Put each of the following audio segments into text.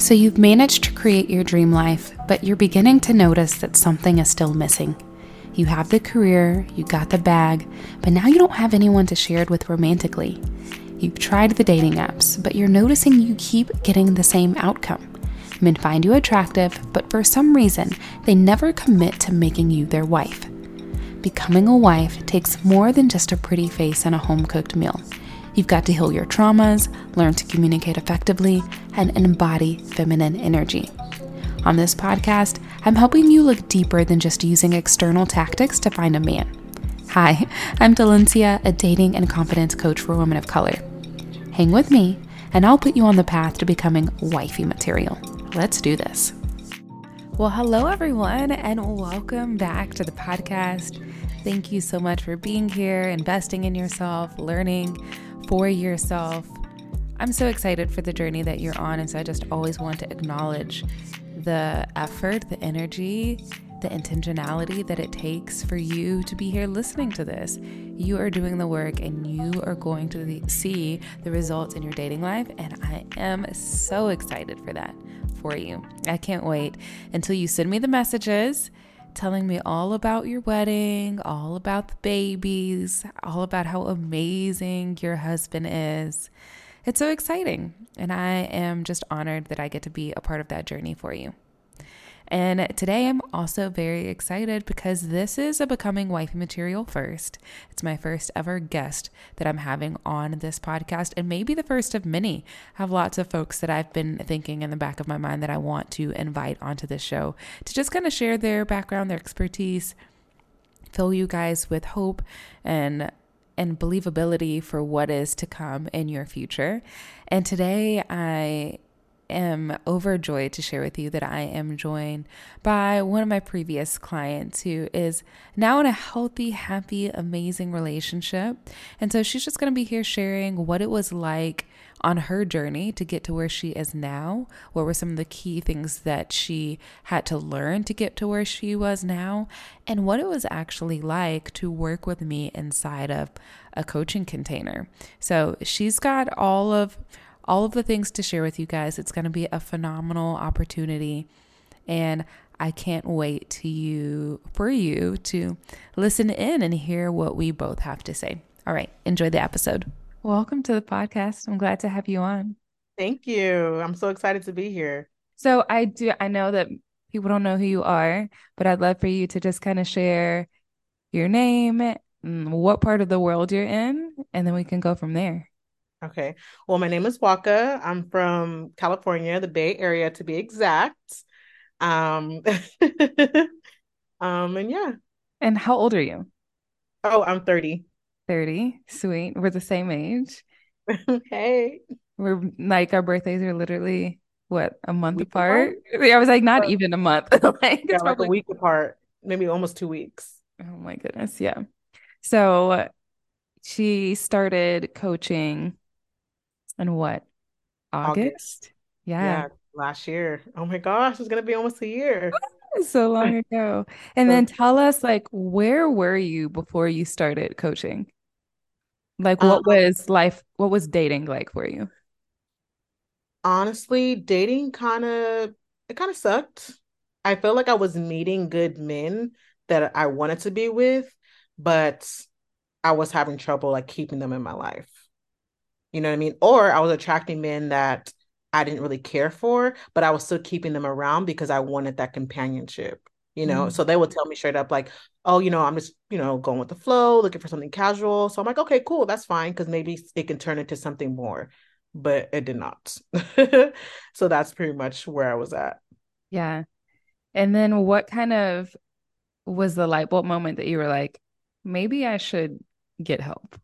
So you've managed to create your dream life, but you're beginning to notice that something is still missing. You have the career, you got the bag, but now you don't have anyone to share it with romantically. You've tried the dating apps, but you're noticing you keep getting the same outcome. Men find you attractive, but for some reason, they never commit to making you their wife. Becoming a wife takes more than just a pretty face and a home cooked meal. You've got to heal your traumas, learn to communicate effectively, and embody feminine energy. On this podcast, I'm helping you look deeper than just using external tactics to find a man. Hi, I'm Dalencia, a dating and confidence coach for women of color. Hang with me, and I'll put you on the path to becoming wifey material. Let's do this. Well, hello, everyone, and welcome back to the podcast. Thank you so much for being here, investing in yourself, learning for yourself. I'm so excited for the journey that you're on. And so I just always want to acknowledge the effort, the energy, the intentionality that it takes for you to be here listening to this. You are doing the work and you are going to see the results in your dating life. And I am so excited for that for you. I can't wait until you send me the messages telling me all about your wedding, all about the babies, all about how amazing your husband is. It's so exciting. And I am just honored that I get to be a part of that journey for you. And today I'm also very excited because this is a Becoming Wifey material first. It's my first ever guest that I'm having on this podcast, and maybe the first of many. I have lots of folks that I've been thinking in the back of my mind that I want to invite onto this show to just kind of share their background, their expertise, fill you guys with hope and and believability for what is to come in your future. And today I am overjoyed to share with you that I am joined by one of my previous clients who is now in a healthy, happy, amazing relationship. And so she's just going to be here sharing what it was like on her journey to get to where she is now. What were some of the key things that she had to learn to get to where she was now? And what it was actually like to work with me inside of a coaching container. So she's got all of all of the things to share with you guys. It's going to be a phenomenal opportunity. And I can't wait to you for you to listen in and hear what we both have to say. All right, enjoy the episode. Welcome to the podcast. I'm glad to have you on. Thank you. I'm so excited to be here. So I do I know that people don't know who you are, but I'd love for you to just kind of share your name, what part of the world you're in, and then we can go from there. Okay. Well, my name is Nwaka. I'm from California, the Bay Area to be exact. Um, um, and yeah. And how old are you? Oh, I'm 30. 30. Sweet. We're the same age. hey. We're like our birthdays are literally what a month apart. apart. I was like, not even a month. like, yeah, like a week apart, maybe almost two weeks. Oh my goodness. Yeah. So she started coaching in what? August? August. Yeah. yeah. Last year. Oh my gosh, it's gonna be almost a year. so long ago. And so, then tell us like where were you before you started coaching? Like what um, was life what was dating like for you? Honestly, dating kind of it kind of sucked. I felt like I was meeting good men that I wanted to be with, but I was having trouble like keeping them in my life. You know what I mean? Or I was attracting men that I didn't really care for, but I was still keeping them around because I wanted that companionship. You know, mm so they would tell me straight up, like, oh, you know, I'm just, you know, going with the flow, looking for something casual. So I'm like, okay, cool, that's fine, because maybe it can turn into something more. But it did not. so that's pretty much where I was at. Yeah. And then what kind of was the light bulb moment that you were like, maybe I should get help?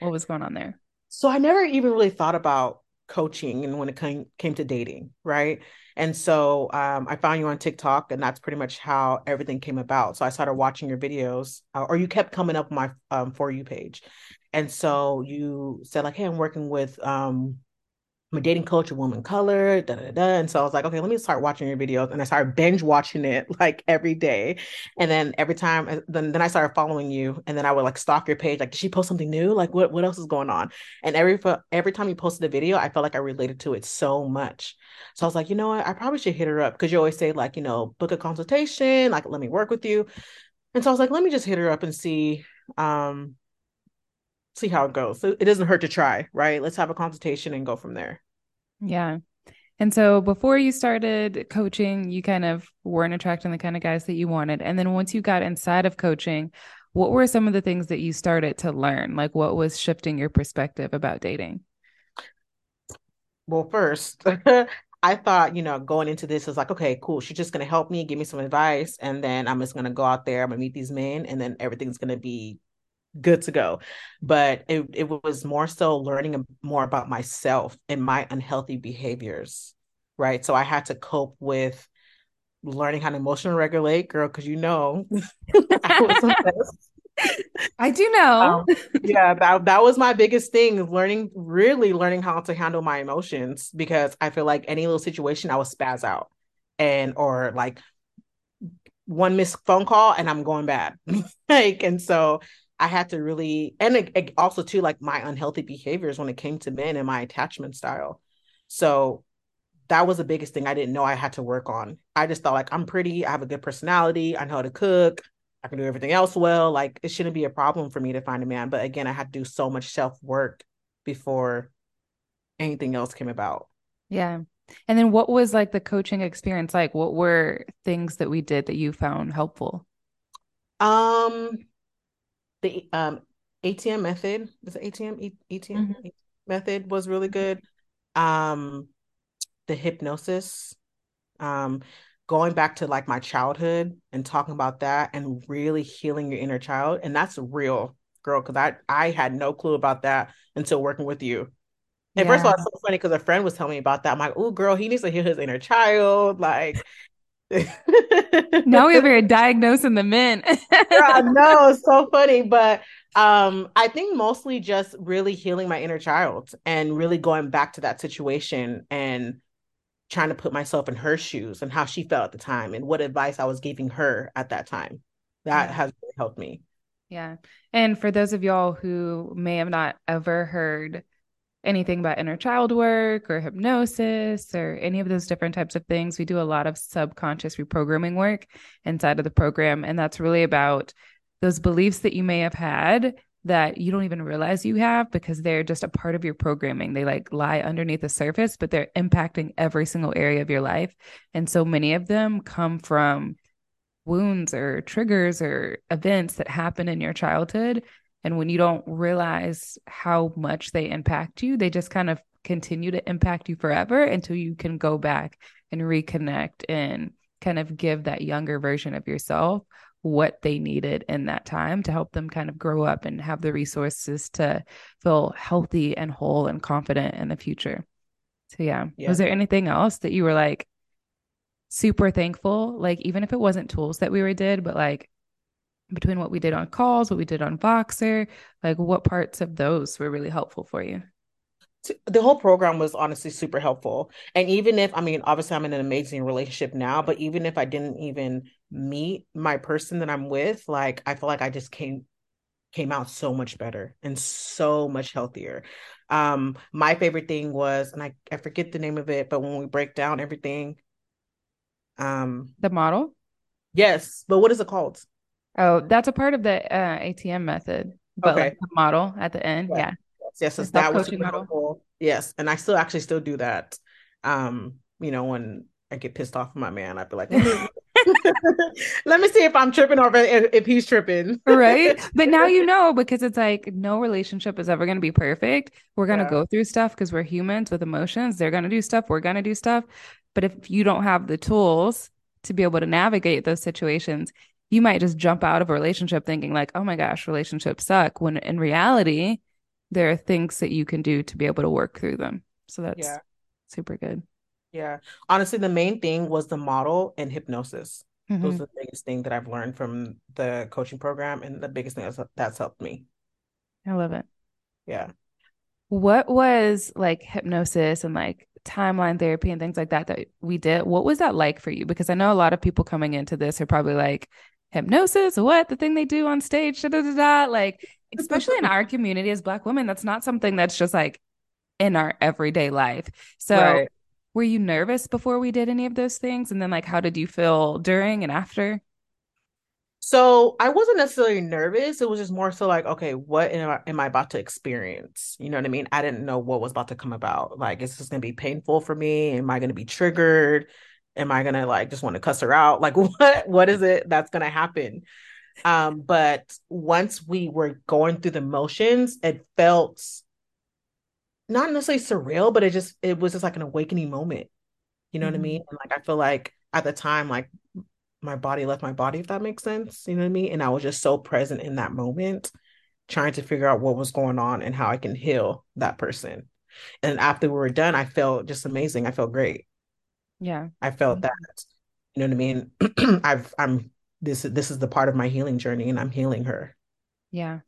What was going on there? So I never even really thought about coaching and when it came came to dating, right? And so um, I found you on TikTok, and that's pretty much how everything came about. So I started watching your videos, uh, or you kept coming up my um, for you page, and so you said like, "Hey, I'm working with um, I'm a dating coach, a woman color, da da da. And so I was like, okay, let me start watching your videos. And I started binge watching it like every day. And then every time, uh, then then I started following you. And then I would like stalk your page. Like, did she post something new? Like, what what else is going on? And every every time you posted a video, I felt like I related to it so much. So I was like, you know what? I probably should hit her up because you always say like, you know, book a consultation, like let me work with you. And so I was like, let me just hit her up and see um see how it goes. So it doesn't hurt to try, right? Let's have a consultation and go from there. Yeah. And so before you started coaching, you kind of weren't attracting the kind of guys that you wanted. And then once you got inside of coaching, what were some of the things that you started to learn? Like what was shifting your perspective about dating? Well, first, I thought, you know, going into this is like, okay, cool. She's just going to help me, give me some advice. And then I'm just going to go out there, I'm going to meet these men, and then everything's going to be good to go. But it, it was more so learning more about myself and my unhealthy behaviors, right? So I had to cope with learning how to emotionally regulate, girl, because you know, I, I do know. Um, yeah, that, that was my biggest thing, learning, really learning how to handle my emotions because I feel like any little situation I would spaz out and or like one missed phone call and I'm going bad. like, and so I had to really, and it, it also too, like my unhealthy behaviors when it came to men and my attachment style. So that was the biggest thing I didn't know I had to work on. I just thought like I'm pretty, I have a good personality, I know how to cook, I can do everything else well. Like it shouldn't be a problem for me to find a man. But again, I had to do so much self work before anything else came about. Yeah. And then what was like the coaching experience like? What were things that we did that you found helpful? Um the um ATM method is it ATM ATM mm-hmm. method was really good. Um, the hypnosis, um, going back to like my childhood and talking about that and really healing your inner child, and that's real, girl. Because I I had no clue about that until working with you. And yeah. first of all, it's so funny because a friend was telling me about that. I'm like, oh, girl, he needs to heal his inner child. Like, now we have are diagnosing the men. no, it's so funny. But um, I think mostly just really healing my inner child and really going back to that situation and trying to put myself in her shoes and how she felt at the time and what advice I was giving her at that time. That yeah. has really helped me. Yeah. And for those of y'all who may have not ever heard anything about inner child work or hypnosis or any of those different types of things. We do a lot of subconscious reprogramming work inside of the program. And that's really about those beliefs that you may have had that you don't even realize you have because they're just a part of your programming. They like lie underneath the surface, but they're impacting every single area of your life. And so many of them come from wounds or triggers or events that happen in your childhood and when you don't realize how much they impact you, they just kind of continue to impact you forever until you can go back and reconnect and kind of give that younger version of yourself what they needed in that time to help them kind of grow up and have the resources to feel healthy and whole and confident in the future. So yeah. yeah. Was there anything else that you were like super thankful? Like even if it wasn't tools that we were did, but like between what we did on calls, what we did on Voxer, like what parts of those were really helpful for you? The whole program was honestly super helpful. And even if, I mean, obviously I'm in an amazing relationship now, but even if I didn't even meet my person that I'm with, like I feel like I just came came out so much better and so much healthier. Um, my favorite thing was, and I, I forget the name of it, but when we break down everything, um, the model. Yes, but what is it called? Oh, that's a part of the uh, ATM method, but okay. like the model at the end. Yeah. Yes, yes, that was model. Yes, and I still actually still do that. Um, you know, when I get pissed off at my man, I'd be like, let me, let me see if I'm tripping or if, if he's tripping. right. But now you know because it's like no relationship is ever going to be perfect. We're going to yeah. go through stuff because we're humans with emotions. They're going to do stuff. We're going to do stuff. But if you don't have the tools to be able to navigate those situations, you might just jump out of a relationship thinking like, oh my gosh, relationships suck. When in reality, there are things that you can do to be able to work through them. So that's yeah. super good. Yeah. Honestly, the main thing was the model and hypnosis. Mm-hmm. Those are the biggest thing that I've learned from the coaching program and the biggest thing that's, that's helped me. I love it. Yeah. What was like hypnosis and like timeline therapy and things like that that we did? What was that like for you? Because I know a lot of people coming into this are probably like, hypnosis, what the thing they do on stage, da da da da. Like, especially in our community as Black women, that's not something that's just like in our everyday life. So, right. were you nervous before we did any of those things? And then, like, how did you feel during and after? So I wasn't necessarily nervous. It was just more so like, okay, what am I, am I about to experience? You know what I mean? I didn't know what was about to come about. Like, is this going to be painful for me? Am I going to be triggered? Am I going to like just want to cuss her out? Like, what what is it that's going to happen? Um, but once we were going through the motions, it felt not necessarily surreal, but it just it was just like an awakening moment. You know mm-hmm. what I mm-hmm. mean? And like I feel like at the time, like my body left my body, if that makes sense. You know what I mean? And I was just so present in that moment, trying to figure out what was going on and how I can heal that person. And after we were done, I felt just amazing. I felt great. Yeah. I felt mm-hmm. that. You know what I mean? I've I'm this this is the part of my healing journey and I'm healing her. Yeah.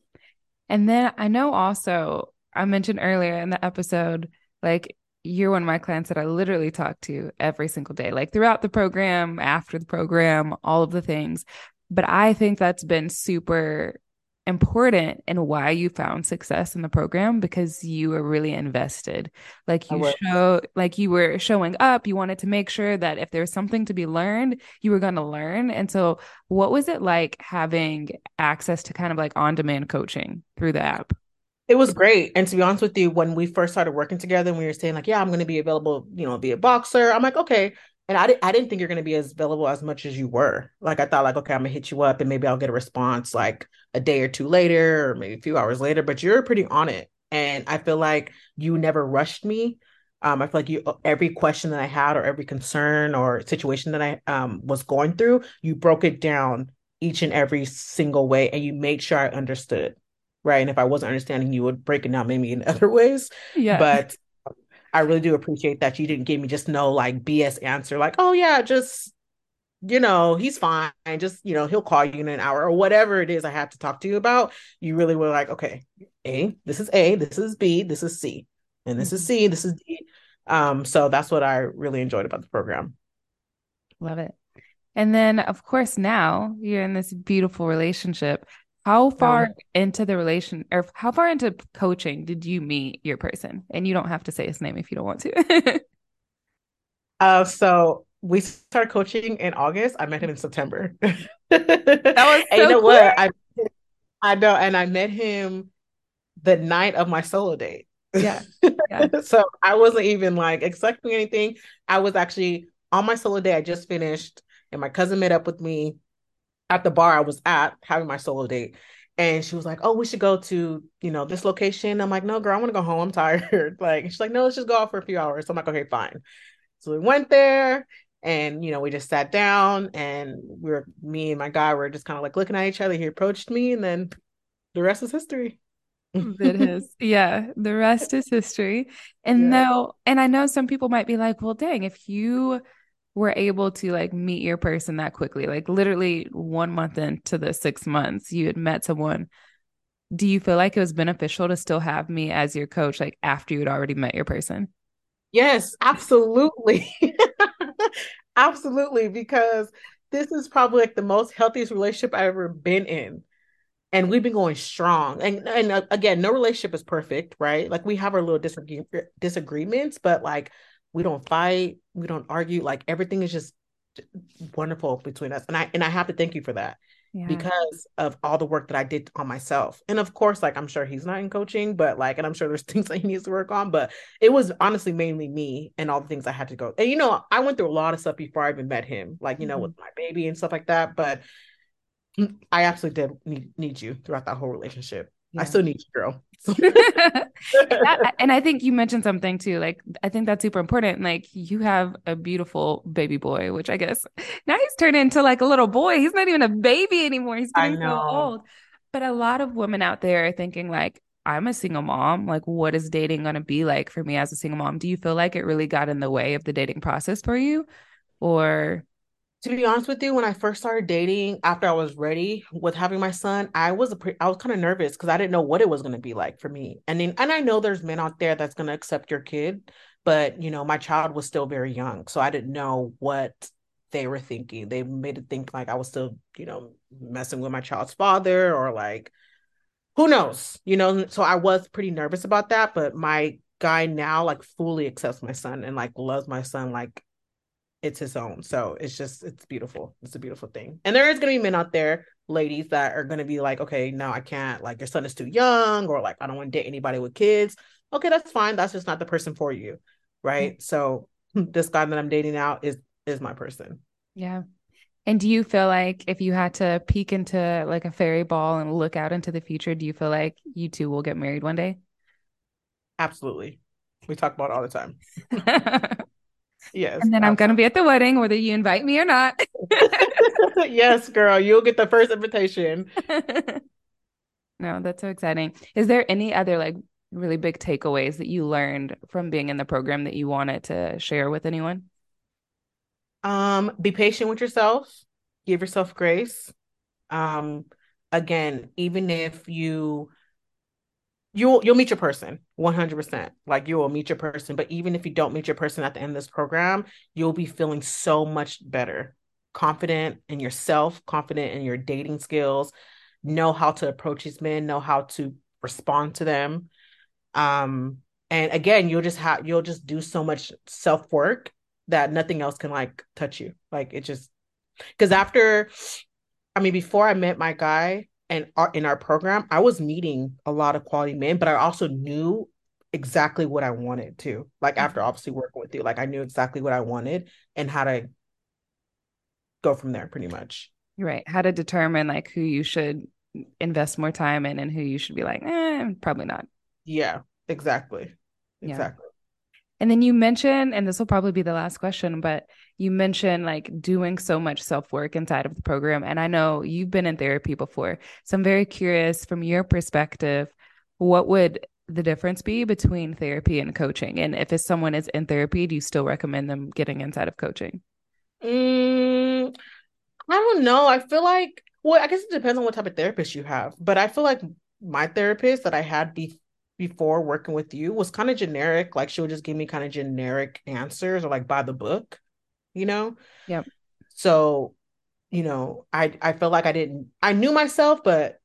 And then I know also I mentioned earlier in the episode, like you're one of my clients that I literally talk to every single day, like throughout the program, after the program, all of the things. But I think that's been super important in why you found success in the program because you were really invested. Like you show like you were showing up, you wanted to make sure that if there's something to be learned, you were going to learn. And so what was it like having access to kind of like on-demand coaching through the app? It was great. And to be honest with you, when we first started working together and we were saying like, yeah, I'm going to be available, you know, be a Voxer. I'm like, okay. And I, I didn't think you're going to be as available as much as you were. Like I thought like, okay, I'm gonna hit you up and maybe I'll get a response like a day or two later or maybe a few hours later, but you're pretty on it. And I feel like you never rushed me. Um, I feel like you every question that I had or every concern or situation that I um, was going through, you broke it down each and every single way and you made sure I understood right? And if I wasn't understanding, you would break it down maybe in other ways. Yeah. But I really do appreciate that you didn't give me just no like BS answer, like, oh yeah, just you know, he's fine. Just, you know, he'll call you in an hour or whatever it is I have to talk to you about. You really were like, okay, A, this is A, this is B, this is C, and this mm-hmm. is C, this is D. Um, so that's what I really enjoyed about the program. Love it. And then, of course, now you're in this beautiful relationship. How far um, into the relation or how far into coaching did you meet your person? And you don't have to say his name if you don't want to. uh so we started coaching in August. I met him in September. that was so you know what? I I know, and I met him the night of my solo date. Yeah. yeah. so I wasn't even like expecting anything. I was actually on my solo day. I just finished, and my cousin met up with me at the bar I was at having my solo date. And she was like, Oh, we should go to, you know, this location. I'm like, No, girl, I want to go home. I'm tired. like, she's like, No, let's just go out for a few hours. So I'm like, Okay, fine. So we went there and, you know, we just sat down and we were, me and my guy were just kind of like looking at each other. He approached me and then the rest is history. Oh, it is. Yeah. The rest is history. And yeah. now, and I know some people might be like, well, dang, if you were able to like meet your person that quickly, like literally one month into the six months, you had met someone. Do you feel like it was beneficial to still have me as your coach, like after you had already met your person? Yes, absolutely. absolutely. Because this is probably like the most healthiest relationship I've ever been in. And we've been going strong. And and uh, again, no relationship is perfect, right? Like we have our little disagree- disagreements, but like we don't fight, we don't argue. Like everything is just wonderful between us. And I and I have to thank you for that. Yeah. because of all the work that I did on myself. And of course, like I'm sure he's not in coaching, but like, and I'm sure there's things that he needs to work on, but it was honestly mainly me and all the things I had to go. And you know, I went through a lot of stuff before I even met him, like, you know, mm-hmm. with my baby and stuff like that. But I absolutely did need, need you throughout that whole relationship. Yeah. I still need you, girl. that, and I think you mentioned something too. Like, I think that's super important. Like, you have a beautiful baby boy, which I guess now he's turned into like a little boy. He's not even a baby anymore. He's getting so old. But a lot of women out there are thinking, like, I'm a single mom. Like, what is dating going to be like for me as a single mom? Do you feel like it really got in the way of the dating process for you? Or To be honest with you, when I first started dating, after I was ready with having my son, I was a pre- I was kind of nervous because I didn't know what it was going to be like for me. And then, and I know there's men out there that's going to accept your kid, but you know, my child was still very young, so I didn't know what they were thinking. They made it think like I was still, you know, messing with my child's father or like who knows, you know. So I was pretty nervous about that, but my guy now like fully accepts my son and like loves my son like it's his own. So it's just it's beautiful. It's a beautiful thing. And there is gonna be men out there, ladies, that are gonna be like, okay, no, I can't. Like your son is too young, or like I don't want to date anybody with kids. Okay, that's fine. That's just not the person for you, right? Yeah. So this guy that I'm dating now is is my person. Yeah. And do you feel like if you had to peek into like a fairy ball and look out into the future, do you feel like you two will get married one day? Absolutely. We talk about all the time. Yes. And then. I'm going to be at the wedding, whether you invite me or not. yes, girl. You'll get the first invitation. no, that's so exciting. Is there any other like really big takeaways that you learned from being in the program that you wanted to share with anyone? Um, be patient with yourself. Give yourself grace. Um, again, even if you you'll you'll meet your person 100% like you will meet your person but even if you don't meet your person at the end of this program you'll be feeling so much better. Confident in yourself confident in your dating skills know how to approach these men know how to respond to them. Um and again you'll just have you'll just do so much self work that nothing else can like touch you. Like it just because after i mean before i met my guy and our, in our program, I was meeting a lot of quality men, but I also knew exactly what I wanted to. Like mm-hmm. after obviously working with you, like I knew exactly what I wanted and how to go from there pretty much. Right. How to determine like who you should invest more time in and who you should be like, eh, probably not. Yeah, exactly. Exactly. And then you mentioned, and this will probably be the last question, but you mentioned like doing so much self work inside of the program. And I know you've been in therapy before. So I'm very curious from your perspective, what would the difference be between therapy and coaching? And if someone is in therapy, do you still recommend them getting inside of coaching? Mm, I don't know. I feel like, well, I guess it depends on what type of therapist you have. But I feel like my therapist that I had be- before working with you was kind of generic. Like she would just give me kind of generic answers or like by the book, you know? Yep. So, you know, I I felt like I didn't I knew myself, but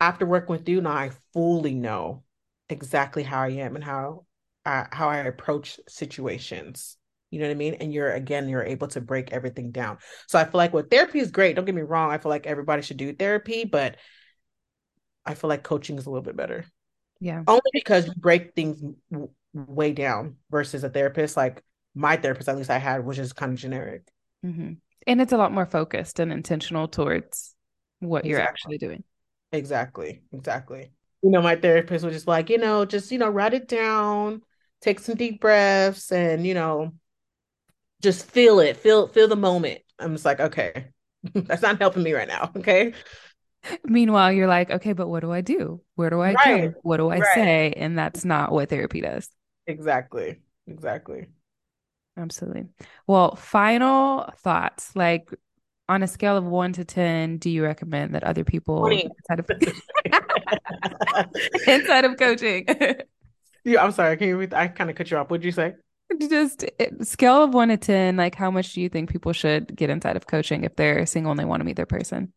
after working with you now I fully know exactly how I am and how I, how I approach situations. You know what I mean? And you're again, you're able to break everything down. So I feel like what therapy is great. Don't get me wrong. I feel like everybody should do therapy, but I feel like coaching is a little bit better. Yeah. Only because you break things w- way down versus a therapist. Like my therapist, at least I had, was just kind of generic. Mm-hmm. And it's a lot more focused and intentional towards what exactly. you're actually doing. Exactly. Exactly. You know, my therapist was just like, you know, just, you know, write it down, take some deep breaths and, you know, just feel it, feel, feel the moment. I'm just like, okay, that's not helping me right now. Okay. Meanwhile, you're like, okay, but what do I do? Where do I right. go? What do I right. say? And that's not what therapy does. Exactly. Exactly. Absolutely. Well, final thoughts. Like on a scale of one to 10, do you recommend that other people inside of, inside of coaching? yeah, I'm sorry. Can you, I kind of cut you off. What'd you say? Just eh, scale of one to 10, like how much do you think people should get inside of coaching if they're single and they want to meet their person?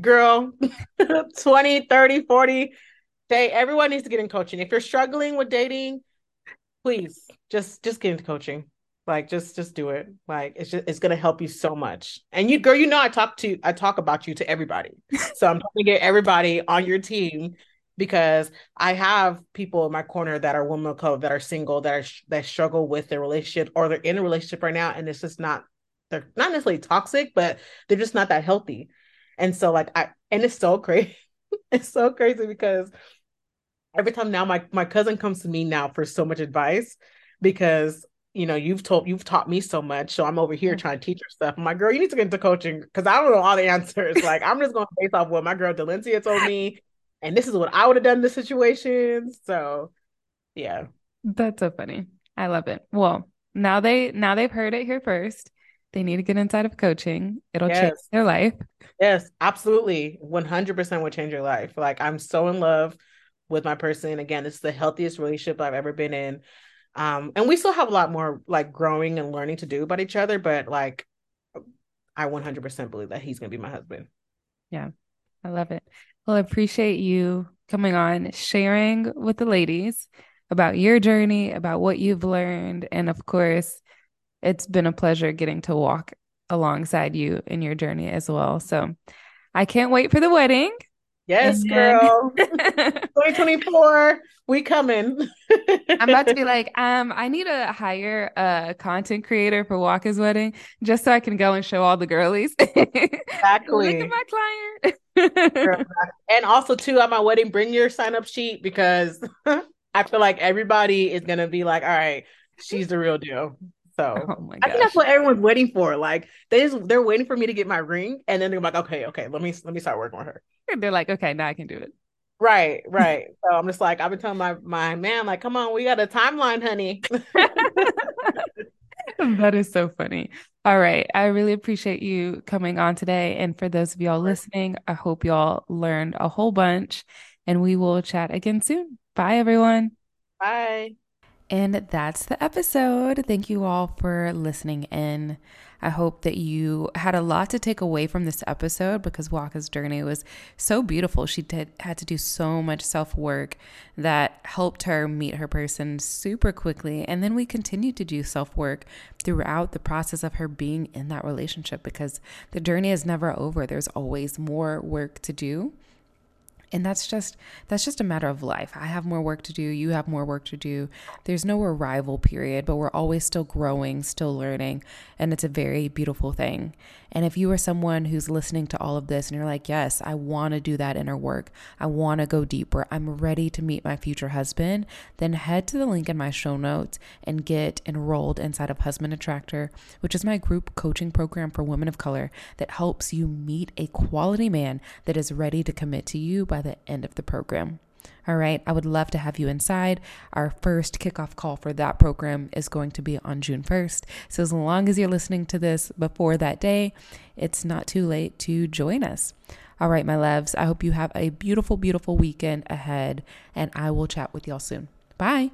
Girl 20 30 40 they everyone needs to get in coaching. If you're struggling with dating please just just get into coaching. Like just just do it. Like it's just it's gonna help you so much. And you girl you know i talk to i talk about you to everybody. So i'm trying to get everybody on your team because i have people in my corner that are women of color that are single that are that struggle with their relationship or they're in a relationship right now and it's just not they're not necessarily toxic but they're just not that healthy and so like I and it's so crazy. it's so crazy because every time now my my cousin comes to me now for so much advice because you know you've told you've taught me so much. So i'm over here mm-hmm. trying to teach her stuff. I'm like girl you need to get into coaching because i don't know all the answers. Like i'm just going based off what my girl Dalencia told me and this is what i would have done in this situation. So yeah. That's so funny. I love it. Well now they now they've heard it here first They need to get inside of coaching. It'll yes. change their life. Yes, absolutely. 100% will change your life. Like I'm so in love with my person. Again, it's the healthiest relationship I've ever been in. Um, and we still have a lot more like growing and learning to do about each other, but like I 100% believe that he's going to be my husband. Yeah. I love it. Well, I appreciate you coming on, sharing with the ladies about your journey, about what you've learned. And of course, it's been a pleasure getting to walk alongside you in your journey as well. So I can't wait for the wedding. Yes, girl. 2024, we coming. I'm about to be like, um, I need to hire a content creator for Nwaka's wedding just so I can go and show all the girlies. Exactly. Look at my client. and also too at my wedding, bring your sign up sheet because I feel like everybody is gonna be like, all right, she's the real deal. So oh I think that's what everyone's waiting for. Like they just they're waiting for me to get my ring, and then they're like, okay, okay, let me let me start working with her. And they're like, okay, now I can do it. Right, right. so I'm just like, I've been telling my my man, like, come on, we got a timeline, honey. that is so funny. All right. I really appreciate you coming on today. And for those of y'all listening, I hope y'all learned a whole bunch and we will chat again soon. Bye, everyone. Bye. And that's the episode. Thank you all for listening in. I hope that you had a lot to take away from this episode because Nwaka's journey was so beautiful. She did had to do so much self-work that helped her meet her person super quickly. And then we continued to do self-work throughout the process of her being in that relationship because the journey is never over. There's always more work to do and that's just that's just a matter of life. I have more work to do. You have more work to do. There's no arrival period but we're always still growing still learning. And it's a very beautiful thing. And if you are someone who's listening to all of this and you're like yes i want to do that inner work. I want to go deeper. I'm ready to meet my future husband then head to the link in my show notes and get enrolled inside of husband attractor which is my group coaching program for women of color that helps you meet a quality man that is ready to commit to you by the end of the program. All right, I would love to have you inside. Our first kickoff call for that program is going to be on June 1st. So, as long as you're listening to this before that day, it's not too late to join us. All right, my loves, I hope you have a beautiful, beautiful weekend ahead, and I will chat with y'all soon. Bye.